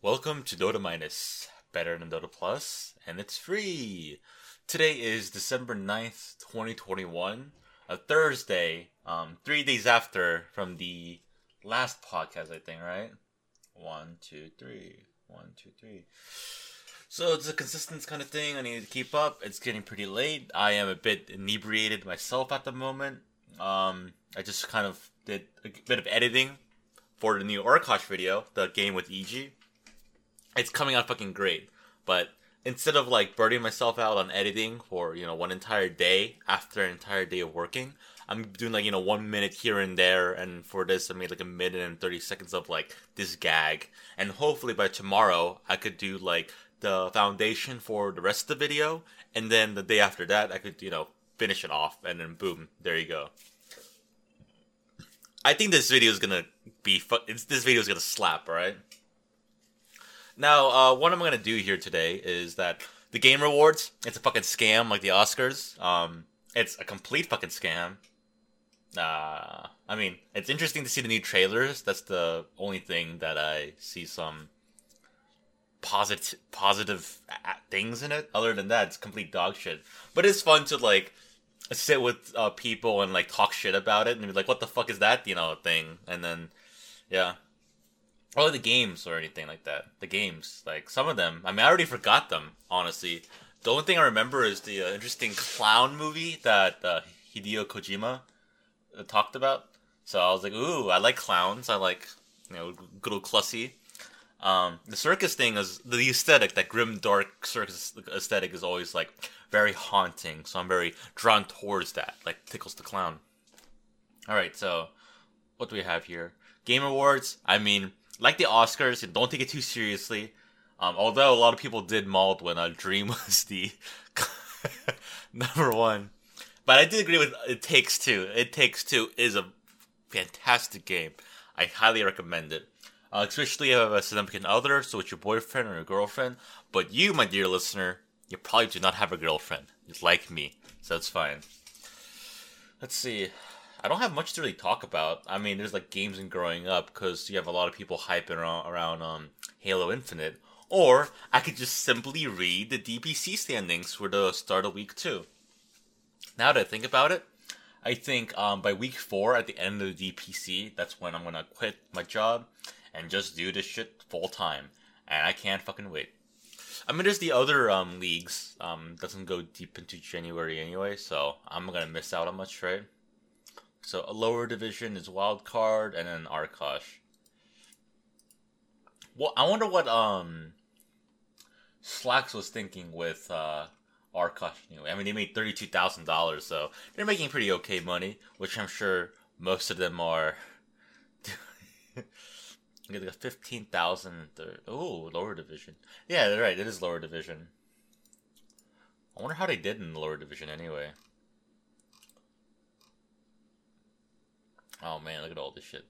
Welcome to Dota Minus, better than Dota Plus, and it's free. Today is December 9th, 2021, a Thursday, um, three days after from the last podcast, I think, right? One, two, three. One, two, three. So it's a consistent kind of thing I need to keep up. It's getting pretty late. I am a bit inebriated myself at the moment. Um, I just kind of did a bit of editing for the new Arkosh video, the game with EG. It's coming out fucking great, but instead of like burning myself out on editing for you know one entire day after an entire day of working, I'm doing like you know one minute here and there, and for this I made like a minute and thirty seconds of like this gag, and hopefully by tomorrow I could do like the foundation for the rest of the video, and then the day after that I could you know finish it off, and then boom, there you go. I think this video is gonna be fu- it's, this video is gonna slap, right? Now, uh, what I'm gonna do here today is that the game rewards, it's a fucking scam like the Oscars. Um, it's a complete fucking scam. Uh, I mean, it's interesting to see the new trailers. That's the only thing that I see some positive positive things in it. Other than that, it's complete dog shit. But it's fun to like sit with uh, people and like talk shit about it and be like, "What the fuck is that?" You know, thing. And then, yeah, or the games or anything like that. The games, like some of them, I mean, I already forgot them. Honestly, the only thing I remember is the uh, interesting clown movie that uh, Hideo Kojima uh, talked about. So I was like, "Ooh, I like clowns. I like you know, good old Clussy." Um, the circus thing is the aesthetic, that grim, dark circus aesthetic is always like very haunting. So I'm very drawn towards that, like tickles the clown. All right, so what do we have here? Game awards. I mean, like the Oscars, don't take it too seriously. Um, although a lot of people did mauled when uh, Dream was the number one, but I did agree with It Takes Two. It Takes Two is a fantastic game. I highly recommend it. Uh, especially if you have a significant other, so it's your boyfriend or your girlfriend. But you, my dear listener, you probably do not have a girlfriend. It's like me, so it's fine. Let's see. I don't have much to really talk about. I mean, there's like games and growing up because you have a lot of people hyping around, around um, Halo Infinite. Or I could just simply read the DPC standings for the start of week two. Now that I think about it, I think um, by week four, at the end of the DPC, that's when I'm gonna quit my job and just do this shit full time. And I can't fucking wait. I mean, there's the other um, leagues. Um, doesn't go deep into January anyway, so I'm gonna miss out on much, right? So a lower division is wild card, and then Arkosh. Well, I wonder what um Slacks was thinking with uh Arkosh anyway. I mean, they made thirty two thousand dollars, so they're making pretty okay money, which I'm sure most of them are. Get like fifteen thousand. Oh, lower division. Yeah, they're right. It is lower division. I wonder how they did in the lower division anyway. Oh man, look at all this shit.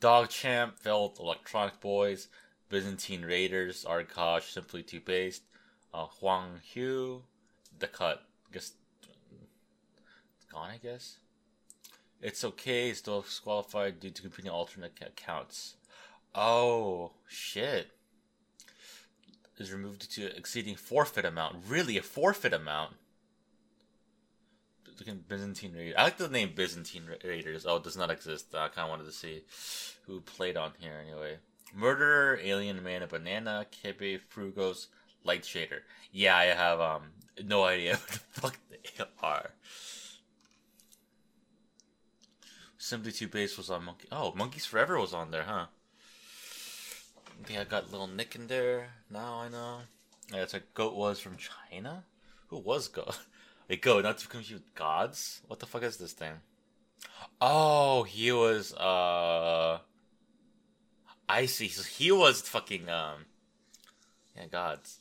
Dog Champ, Felt, Electronic Boys, Byzantine Raiders, Arkosh, Simply Two Based, uh, Huang Hu, The Cut. I guess it's gone. I guess it's okay. Still disqualified due to competing alternate accounts. Oh, shit. Is removed to exceeding forfeit amount. Really, a forfeit amount? Looking Byzantine Raiders. I like the name Byzantine Raiders. Oh, it does not exist. I kind of wanted to see who played on here anyway. Murderer, Alien Man, a Banana, Kebe, Frugos, Light Shader. Yeah, I have um no idea what the fuck they are. Simply Two Base was on Monkey. Oh, Monkeys Forever was on there, huh? I think I got little Nick in there. Now I know. Yeah, it's like Goat was from China. Who was Goat? Wait, Goat, not to confuse Gods. What the fuck is this thing? Oh, he was. uh I see. He was fucking. um Yeah, Gods.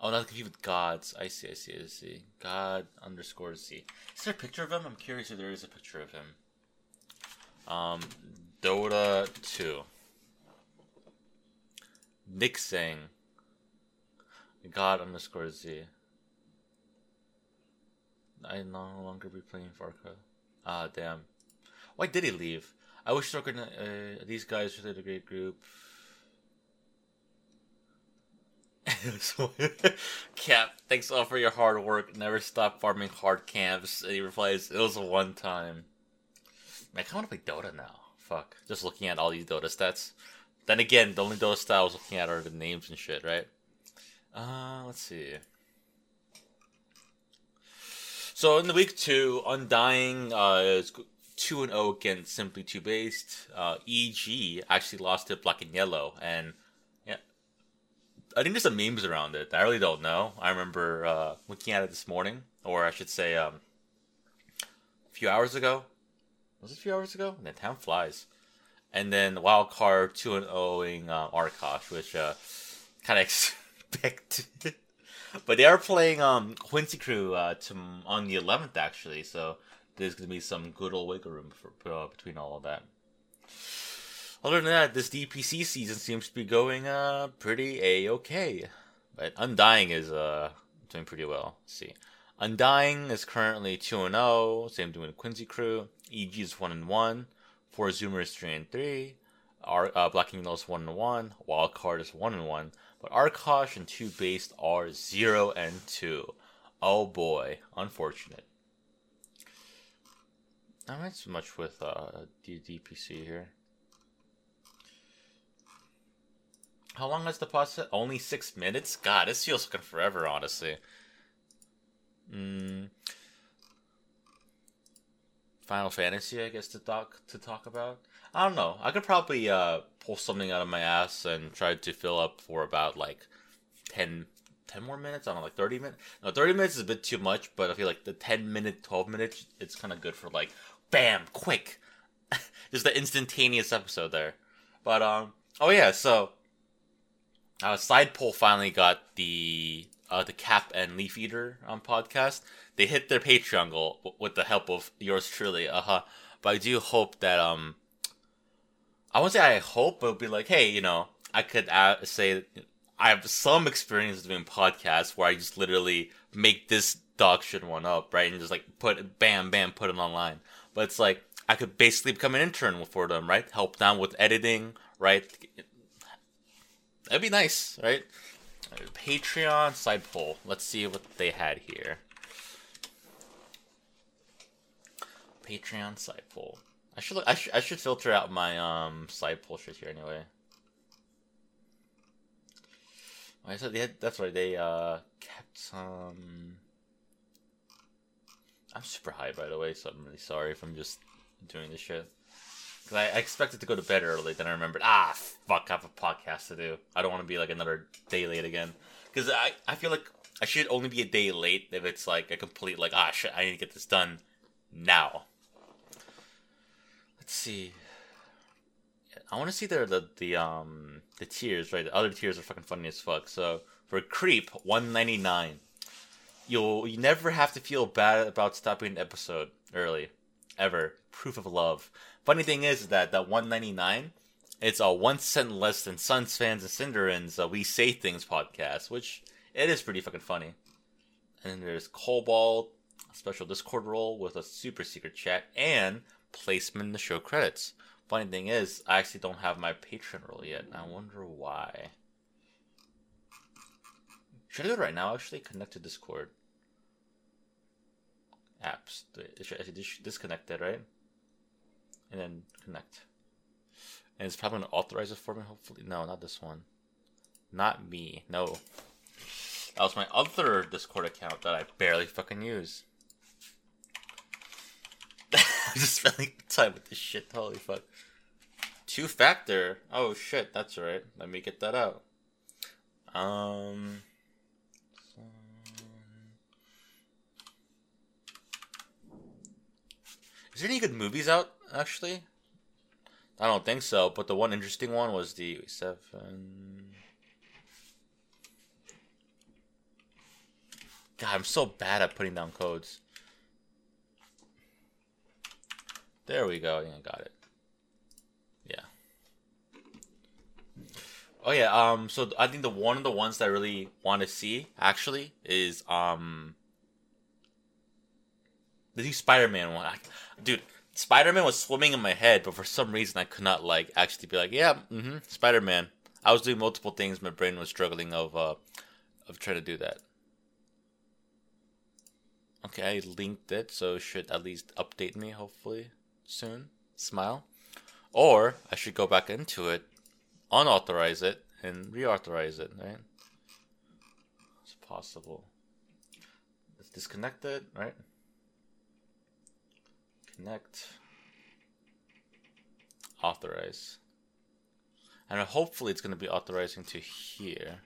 Oh, not confused with Gods. I see. I see. I see. God underscore Z. Is there a picture of him? I'm curious if there is a picture of him. Um, Dota two. Nick saying God underscore Z. I no longer be playing Farca. Ah, damn. Why did he leave? I wish Soccer, uh, these guys were a great group. Cap, thanks all for your hard work. Never stop farming hard camps. And he replies, it was a one time. Man, I kind of want to play Dota now. Fuck. Just looking at all these Dota stats. Then again, the only Dota stat I was looking at are the names and shit, right? Uh, let's see. So in the week two, Undying uh, is two and zero oh against Simply Two Based. Uh, EG actually lost to Black and Yellow, and yeah, I think there's some memes around it. I really don't know. I remember uh, looking at it this morning, or I should say, um, a few hours ago. Was it a few hours ago? And then time flies. And then wild card two and owing uh, Arkosh, which uh, kind of expected. But they are playing um Quincy Crew uh, to, on the 11th actually, so there's gonna be some good old wiggle room for, uh, between all of that. Other than that, this DPC season seems to be going uh pretty a okay, but Undying is uh doing pretty well. Let's see, Undying is currently two and zero. Oh, same doing Quincy Crew. EG is one and one. Four Zoomers three and three. Our uh, Black Eagle is one and one. Wildcard is one and one. But Arkosh and two based are zero and two. Oh boy, unfortunate. I'm not so much with uh, DPC here. How long has the process? Only six minutes? God, this feels like forever, honestly. Mm. Final Fantasy, I guess, to talk to talk about. I don't know. I could probably uh, pull something out of my ass and try to fill up for about like 10, 10 more minutes. I don't know, like thirty minutes. No, thirty minutes is a bit too much, but I feel like the ten minute, twelve minutes, it's kind of good for like bam, quick. Just the instantaneous episode there. But um, oh yeah, so uh, side poll finally got the uh, the Cap and Leaf Eater um, podcast. They hit their Patreon goal with the help of yours truly. Uh huh. But I do hope that um, I won't say I hope, but be like, hey, you know, I could add, say I have some experience doing podcasts where I just literally make this dog shit one up, right, and just like put bam, bam, put it online. But it's like I could basically become an intern for them, right? Help them with editing, right? That'd be nice, right? Patreon side poll. Let's see what they had here. Patreon side poll. I should look, I, sh- I should filter out my um side poll shit here anyway. I said they had, that's right. They uh kept some. I'm super high by the way, so I'm really sorry if I'm just doing this shit. Cause I, I expected to go to bed early, then I remembered, ah, fuck, I have a podcast to do. I don't want to be like another day late again. Because I, I feel like I should only be a day late if it's like a complete like, ah, shit, I need to get this done now. Let's see. I want to see the, the the um the tiers, right? The other tiers are fucking funny as fuck. So for creep, one ninety nine. You'll you never have to feel bad about stopping an episode early, ever. Proof of love. Funny thing is that that 199, it's a one cent less than SUNSfan's and syndereN's uh, We Say Things podcast, which it is pretty fucking funny. And then there's Cobalt, a special Discord role with a super secret chat, and placement in the show credits. Funny thing is, I actually don't have my Patreon role yet. I wonder why. Should I do it right now? Actually, connect to Discord. Apps. Should disconnect it, right? and then connect. And it's probably gonna authorize it for me, hopefully. No, not this one. Not me. No. That was my other Discord account that I barely fucking use. Just spending time with this shit. Holy fuck. Two factor. Oh shit, that's right. Let me get that out. Um. Is there any good movies out actually? I don't think so, but the one interesting one was the seven. God, I'm so bad at putting down codes. There we go. Yeah, got it. Yeah. Oh yeah. Um. So I think the one of the ones that I really want to see actually is um. The new Spider-Man one, I, dude. Spider Man was swimming in my head, but for some reason I could not like actually be like, yeah, mm-hmm, Spider Man. I was doing multiple things. My brain was struggling of uh, of trying to do that. Okay, I linked it, so it should at least update me hopefully soon. Smile. Or I should go back into it, unauthorize it, and reauthorize it, right? It's possible. Let's disconnect it, right? Connect. Authorize. And hopefully it's going to be authorizing to here.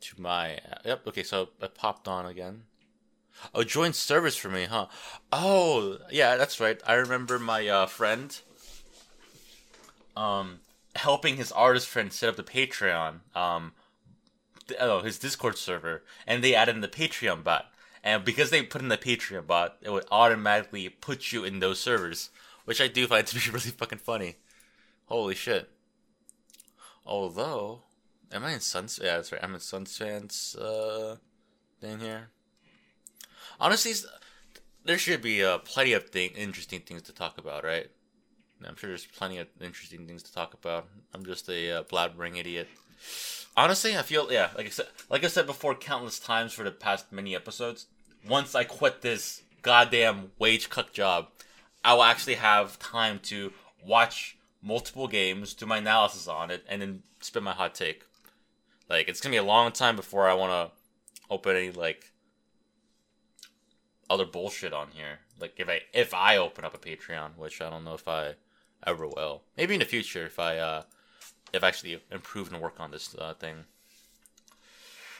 To my. Yep, okay, so it popped on again. Oh, joint service for me, huh? Oh, yeah, that's right. I remember my uh, friend um helping his artist friend set up the Patreon, um, oh, his Discord server, and they added in the Patreon bot. And because they put in the Patreon bot, it would automatically put you in those servers, which I do find to be really fucking funny. Holy shit. Although, am I in Suns? Yeah, that's right. I'm in SUNSfan's uh, thing here. Honestly, there should be uh, plenty of thing, interesting things to talk about, right? I'm sure there's plenty of interesting things to talk about. I'm just a uh, blabbering idiot. Honestly, I feel yeah, like I said, like I said before, countless times for the past many episodes. Once I quit this goddamn wage cut job, I will actually have time to watch multiple games, do my analysis on it, and then spit my hot take. Like it's gonna be a long time before I want to open any like other bullshit on here. Like if I if I open up a Patreon, which I don't know if I ever will. Maybe in the future if I uh if I actually improve and work on this uh, thing.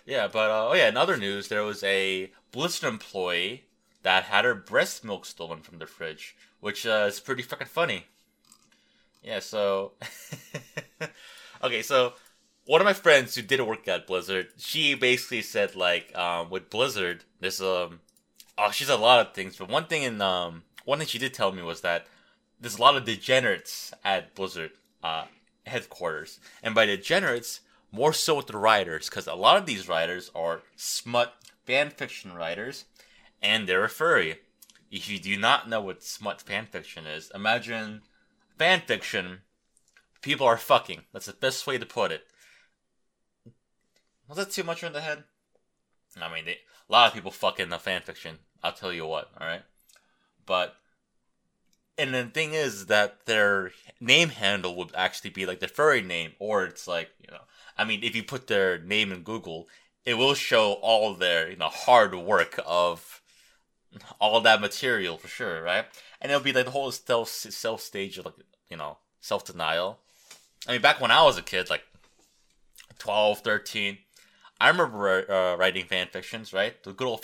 Yeah, but uh, oh yeah, in other news, there was a Blizzard employee that had her breast milk stolen from the fridge, which uh, is pretty fucking funny. Yeah, so okay, so one of my friends who did work at Blizzard, she basically said like um, with Blizzard, this um oh she's a lot of things, but one thing in um one thing she did tell me was that there's a lot of degenerates at Blizzard uh, headquarters, and by degenerates, more so with the writers, because a lot of these writers are smut fan fiction writers, and they're a furry. If you do not know what smut fan fiction is, imagine fan fiction. People are fucking. That's the best way to put it. Was that too much in the head? I mean, they, a lot of people fuck in the fan fiction. I'll tell you what. All right, but and the thing is that their name handle would actually be like their furry name, or it's like you know, I mean, if you put their name in Google, it will show all their you know hard work of all that material for sure, right? And it'll be like the whole self self stage of like you know self denial. I mean, back when I was a kid, like 12, 13, I remember uh, writing fan fictions, right? The good old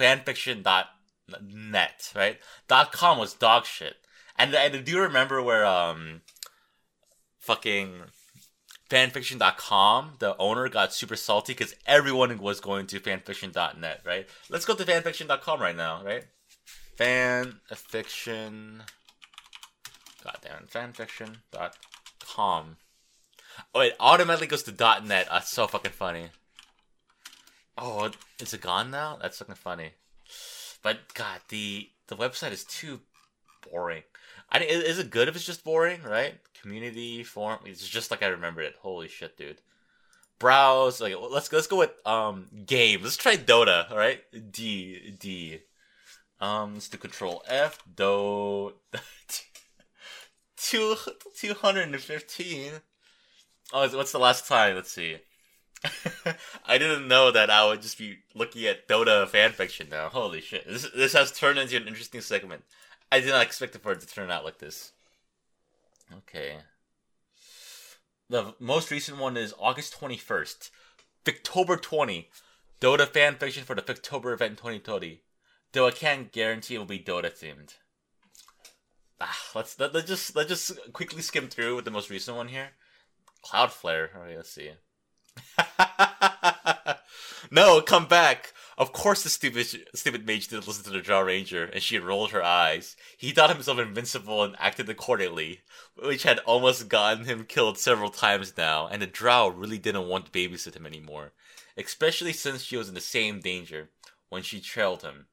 fanfiction.net, right? Dot com was dog shit. And, and do you remember where um fucking fanfiction.com, the owner got super salty because everyone was going to fanfiction.net, right? Let's go to fanfiction.com right now, right? Fanfiction. Goddamn, fanfiction.com. Oh, it automatically goes to .net. That's so fucking funny. Oh, is it gone now? That's fucking funny. But God, the the website is too boring. I is it good if it's just boring, right? Community forum, it's just like I remembered it. Holy shit, dude. Browse, like let's let's go with um game. Let's try Dota, all right? D D. Um, let's do Control F. Do two two hundred and fifteen. Oh, what's the last time? Let's see. I didn't know that I would just be looking at Dota fanfiction now. Holy shit! This this has turned into an interesting segment. I did not expect it for it to turn out like this. Okay. The most recent one is August 21st. October 20. Dota fanfiction for the October event 2020. Though I can't guarantee it will be Dota themed. Ah, let's let, let's just let's just quickly skim through with the most recent one here. Cloudflare. Alright, let's see. no, come back. Of course, the stupid stupid mage didn't listen to the Drow Ranger, and she rolled her eyes. He thought himself invincible and acted accordingly, which had almost gotten him killed several times now. And the Drow really didn't want to babysit him anymore, especially since she was in the same danger when she trailed him.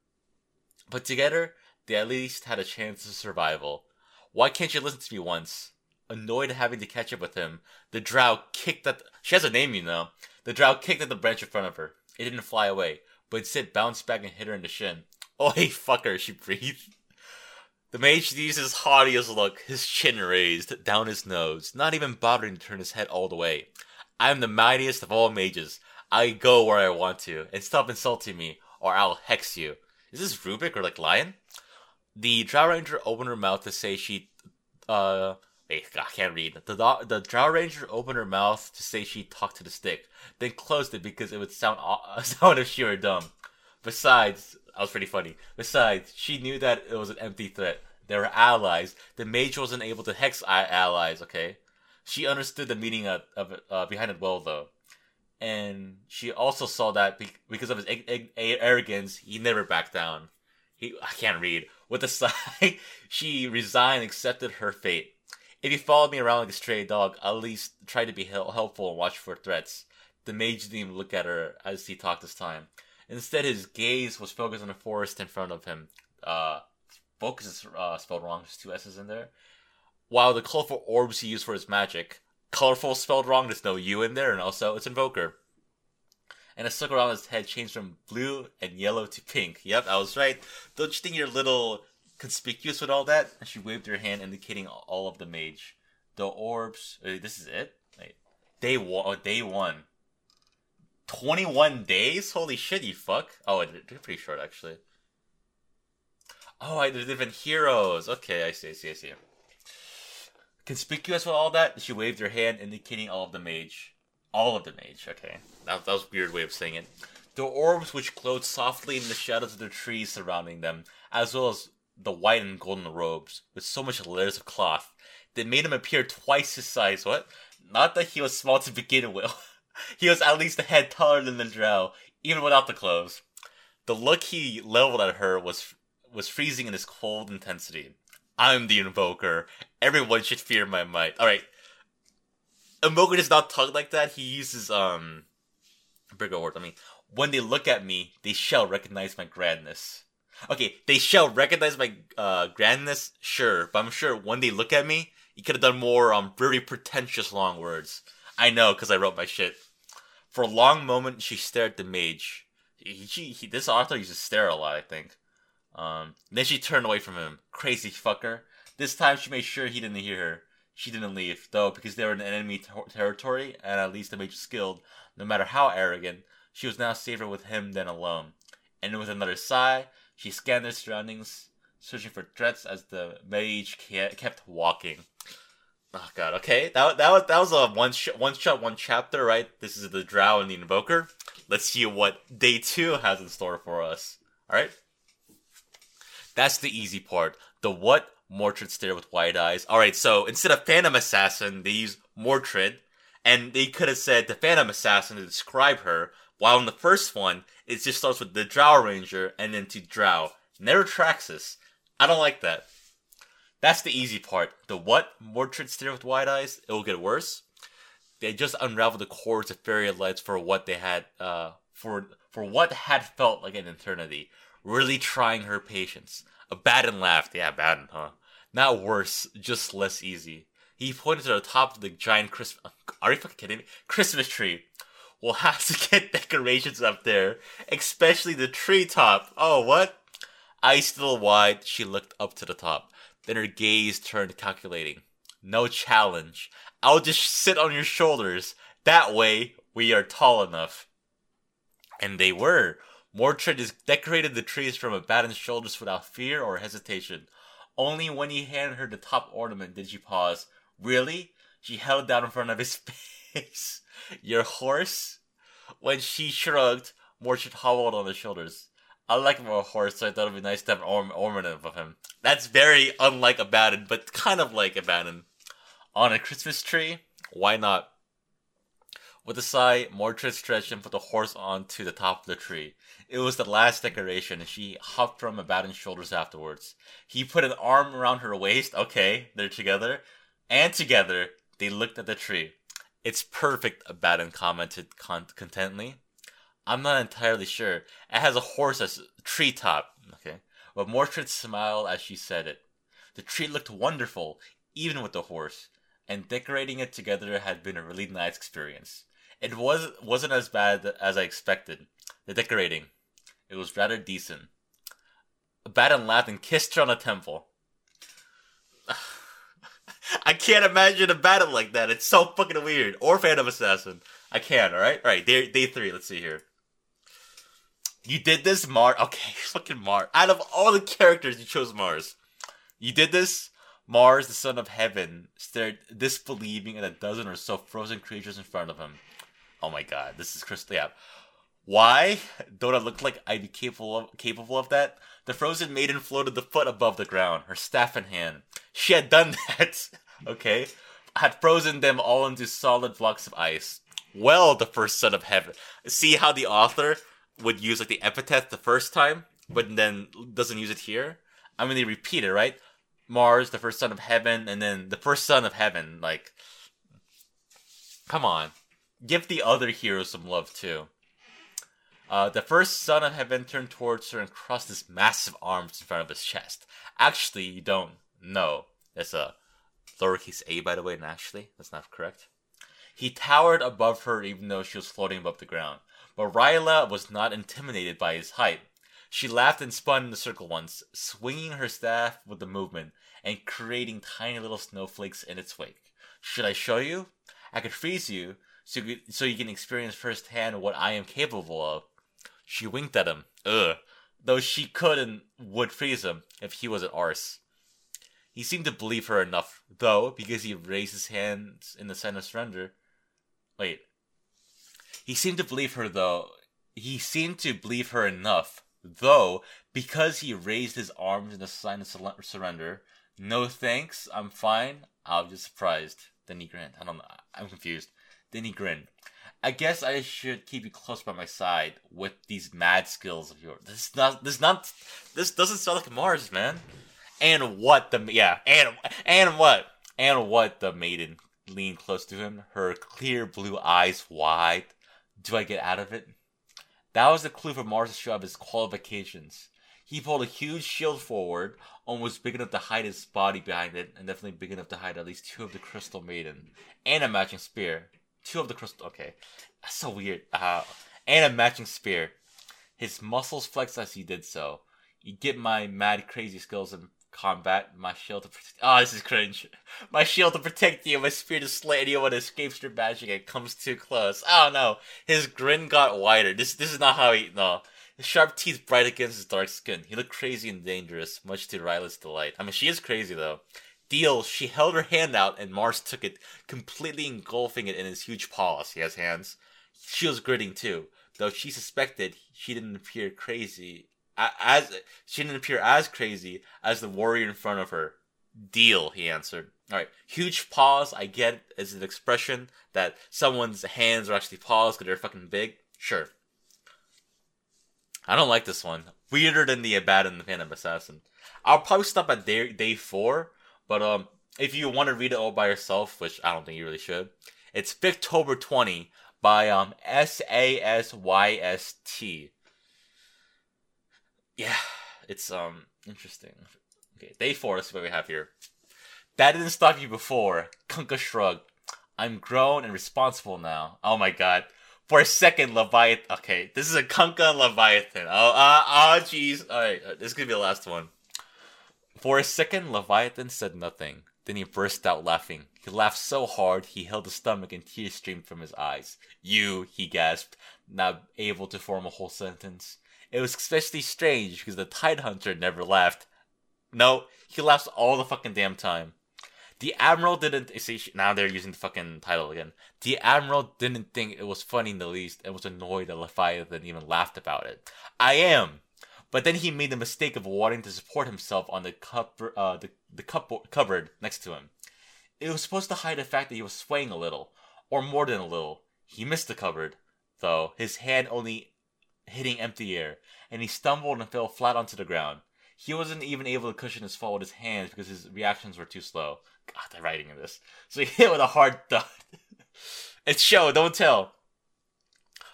But together, they at least had a chance of survival. Why can't you listen to me once? Annoyed at having to catch up with him, the Drow kicked at. The, she has a name, you know. The Drow kicked at the branch in front of her It didn't fly away, but instead bounced back and hit her in the shin. Oh, hey, fucker, she breathed. The mage used his haughtiest look, his chin raised, down his nose, not even bothering to turn his head all the way. I am the mightiest of all mages. I go where I want to, and stop insulting me, or I'll hex you. Is this Rubik or like Lion? The Drow Ranger opened her mouth to say she, uh, I can't read. The the Drow Ranger opened her mouth to say she talked to the stick, then closed it because it would sound sound if she were dumb. Besides, that was pretty funny. Besides, she knew that it was an empty threat. They were allies. The mage wasn't able to hex allies. Okay, she understood the meaning of, of uh, behind it well though, and she also saw that be- because of his arrogance, he never backed down. He I can't read. With a sigh, she resigned, accepted her fate. If you followed me around like a stray dog, at least try to be helpful and watch for threats. The mage didn't even look at her as he talked this time. Instead, his gaze was focused on the forest in front of him. Uh, focus is uh, spelled wrong. There's two S's in there. While the colorful orbs he used for his magic, colorful spelled wrong. There's no U in there, and also it's invoker. And a circle around his head changed from blue and yellow to pink. Yep, I was right. Don't you think you're little conspicuous with all that? She waved her hand, indicating all of the mage. The orbs. Uh, this is it. Wait, day one. Oh, day one. 21 days? Holy shit, you fuck. Oh, they're pretty short, actually. Oh, I, they're different heroes. Okay, I see, I see, I see. Conspicuous with all that, she waved her hand, indicating all of the mage. All of the mage, okay. That, that was weird way of saying it. The orbs which glowed softly in the shadows of the trees surrounding them, as well as the white and golden robes, with so much layers of cloth, they made him appear twice his size. What? Not that he was small to begin with. he was at least a head taller than the drow, even without the clothes. The look he leveled at her was was freezing in its cold intensity. I'm the invoker. Everyone should fear my might. All right. Invoker does not talk like that. He uses um, bigger words. I mean, when they look at me, they shall recognize my grandness. Okay, they shall recognize my uh, grandness, sure, but I'm sure when they look at me, you could have done more um very pretentious long words. I know, because I wrote my shit. For a long moment, she stared at the mage. He, he, this author uses stare a lot, I think. Um, then she turned away from him. Crazy fucker. This time she made sure he didn't hear her. She didn't leave, though, because they were in enemy ter- territory, and at least the mage was skilled. No matter how arrogant, she was now safer with him than alone. And with another sigh, she scanned their surroundings, searching for threats as the mage kept walking. Oh god, okay. That that was that was a one sh- one shot one chapter, right? This is the Drow and the Invoker. Let's see what day two has in store for us. All right. That's the easy part. The what Mortred stare with wide eyes. All right, so instead of Phantom Assassin, they use Mortred, and they could have said the Phantom Assassin to describe her. While in the first one, it just starts with the Drow Ranger and then to Drow. Never Traxex. I don't like that. That's the easy part. The what? Mortred stare with wide eyes? It will get worse. They just unravel the cords of fairy lights for what they had, uh, for for what had felt like an eternity. Really trying her patience. Abaddon laughed. Yeah, Abaddon, huh? Not worse, just less easy. He pointed to the top of the giant Christmas. Are you fucking kidding me? Christmas tree. We'll have to get decorations up there, especially the treetop. Oh, what? Eyes still wide, she looked up to the top. Then her gaze turned calculating. No challenge. I'll just sit on your shoulders. That way, we are tall enough. And they were. Mortred decorated the trees from Abaddon's shoulders without fear or hesitation. Only when he handed her the top ornament did she pause. Really? She held down in front of his face. Your horse? When she shrugged, Mortred hobbled on his shoulders. I like him a horse, so I thought it'd be nice to have an orm- ornament of him. That's very unlike Abaddon, but kind of like Abaddon. On a Christmas tree? Why not? With a sigh, Mortred stretched and put the horse onto the top of the tree. It was the last decoration, and she hopped from Abaddon's shoulders afterwards. He put an arm around her waist. Okay, they're together. And together, they looked at the tree. It's perfect, uh, Abaddon commented con- contently. I'm not entirely sure. It has a horse as a treetop. Okay. But Mortred smiled as she said it. The tree looked wonderful, even with the horse, and decorating it together had been a really nice experience. It was wasn't as bad as I expected. The decorating. It was rather decent. Baden laughed and kissed her on the temple. I can't imagine Abaddon like that. It's so fucking weird. Or Phantom Assassin. I can, alright? Alright, day, day three. Let's see here. You did this, Mars. Okay, fucking Mars. Out of all the characters, you chose Mars. You did this? Mars, the son of heaven, stared disbelieving at a dozen or so frozen creatures in front of him. Oh my god, this is crystal. Yeah. Why? Don't I look like I'd be capable of, capable of that? The frozen maiden floated the foot above the ground, her staff in hand. She had done that. okay. Had frozen them all into solid blocks of ice. Well, the first son of heaven. See how the author would use like the epithet the first time, but then doesn't use it here? I mean, they repeat it, right? Mars, the first son of heaven, and then the first son of heaven. Like, come on. Give the other heroes some love, too. Uh, the first son of heaven turned towards her and crossed his massive arms in front of his chest. Actually, you don't know. That's a lowercase a, by the way, and actually, that's not correct. He towered above her even though she was floating above the ground. But Rylai was not intimidated by his height. She laughed and spun in the circle once, swinging her staff with the movement and creating tiny little snowflakes in its wake. Should I show you? I could freeze you so you, so you can experience firsthand what I am capable of. She winked at him. Ugh. Though she could and would freeze him if he was an arse. He seemed to believe her enough, though, because he raised his hands in the sign of surrender. Wait. He seemed to believe her, though. He seemed to believe her enough, though, because he raised his arms in the sign of surrender. No thanks, I'm fine. I was just surprised. Then he grinned. I don't know. I'm confused. Then he grinned. I guess I should keep you close by my side with these mad skills of yours. This is not. This is not. This doesn't sound like Mars, man. And what the yeah and and what and what the maiden leaned close to him, her clear blue eyes wide. Do I get out of it? That was the clue for Mars to show up his qualifications. He pulled a huge shield forward, almost big enough to hide his body behind it, and definitely big enough to hide at least two of the Crystal Maiden, and a matching spear two of the crystals. Okay, that's so weird. Uh, and a matching spear. His muscles flexed as he did so. You get my mad crazy skills in combat. My shield to protect. Oh, this is cringe. My shield to protect you. My spear to slay anyone who escapes your magic and comes too close. Oh no, his grin got wider. This this is not how he no. His sharp teeth bright against his dark skin. He looked crazy and dangerous, much to Rylai's delight. I mean, she is crazy though deal, she held her hand out and Mars took it, completely engulfing it in his huge paws. He has hands. She was gritting too, though she suspected she didn't appear crazy as she didn't appear as crazy as the warrior in front of her. Deal, he answered. All right, huge paws. I get as an expression that someone's hands are actually paws because they're fucking big. Sure. I don't like this one. Weirder than the Abaddon the Phantom Assassin. I'll probably stop at day day four but um, if you want to read it all by yourself, which I don't think you really should, it's October 20 by um S A S Y S T. Yeah, it's um interesting. Okay, day four. See what we have here. That didn't stop you before. Kunkka shrugged. I'm grown and responsible now. Oh my god. For a second, Leviathan. Okay, this is a Kunkka and Leviathan. Oh, uh, oh, jeez. All right, uh, this is gonna be the last one. For a second, Leviathan said nothing. Then he burst out laughing. He laughed so hard he held his stomach and tears streamed from his eyes. You, he gasped, not able to form a whole sentence. It was especially strange because the Tidehunter never laughed. No, he laughs all the fucking damn time. The Admiral didn't see now they're using the fucking title again. The Admiral didn't think it was funny in the least and was annoyed that Leviathan even laughed about it. I am, but then he made the mistake of wanting to support himself on the cup, uh, the, the cup cupboard next to him. It was supposed to hide the fact that he was swaying a little, or more than a little. He missed the cupboard, though, his hand only hitting empty air, and he stumbled and fell flat onto the ground. He wasn't even able to cushion his fall with his hands because his reactions were too slow. God, the writing in this. So he hit with a hard thud. it's show, don't tell.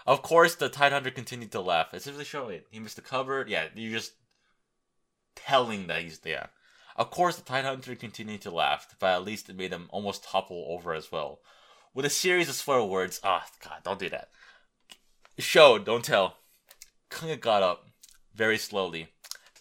Of course, the Tidehunter continued to laugh. As if they show it. He missed the cupboard. Yeah, you're just telling that he's there. Of course, the Tidehunter continued to laugh, but at least it made him almost topple over as well. With a series of swear words, ah, oh, God, don't do that. Show, don't tell. Kunkka got up very slowly.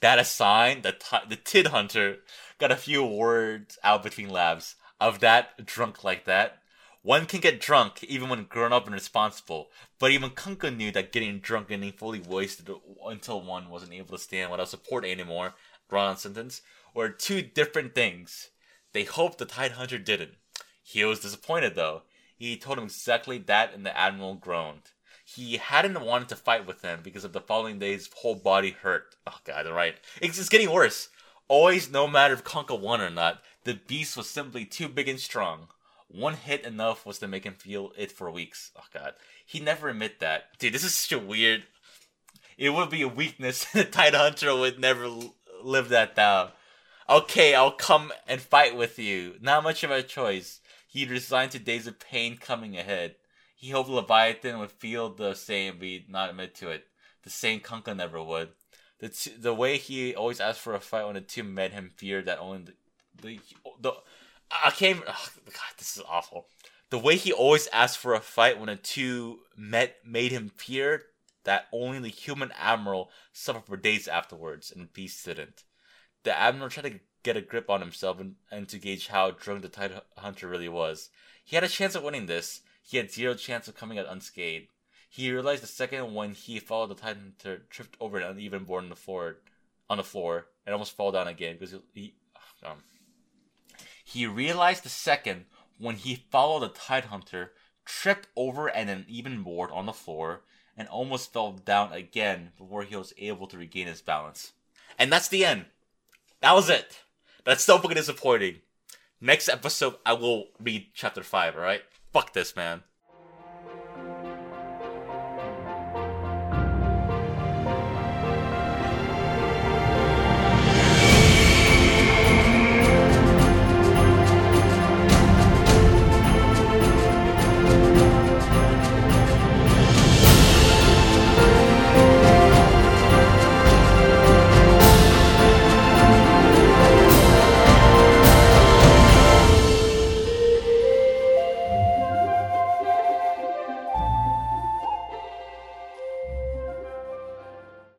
That aside, the t- the Tide Hunter got a few words out between laughs. Of that, drunk like that, one can get drunk even when grown up and responsible, but even Kunkka knew that getting drunk and fully wasted until one wasn't able to stand without support anymore, Ron's sentence, were two different things. They hoped the Tide Hunter didn't. He was disappointed though. He told him exactly that and the Admiral groaned. He hadn't wanted to fight with him because of the following day's whole body hurt. Oh god, right. It's getting worse. Always, no matter if Kunkka won or not, the beast was simply too big and strong. One hit enough was to make him feel it for weeks. Oh god. He never admit that. Dude, this is such a weird it would be a weakness. the Tide Hunter would never live that down. Okay, I'll come and fight with you. Not much of a choice. He resigned to days of pain coming ahead. He hoped Leviathan would feel the same, but not admit to it. The same Kunkka never would. The t- the way he always asked for a fight when the two met him feared that only the the, the I can't. Oh, God, this is awful. The way he always asked for a fight when the two met made him fear that only the human admiral suffered for days afterwards, and Beast didn't. The admiral tried to get a grip on himself and, and to gauge how drunk the Tide Hunter really was. He had a chance of winning this. He had zero chance of coming out unscathed. He realized the second when he followed the Tide Hunter tripped over an uneven board on the floor, on the floor, and almost fell down again because he, he um, he realized the second when he followed the Tide Hunter, tripped over an uneven board on the floor, and almost fell down again before he was able to regain his balance. And that's the end. That was it. That's so fucking disappointing. Next episode, I will read chapter 5, alright? Fuck this, man.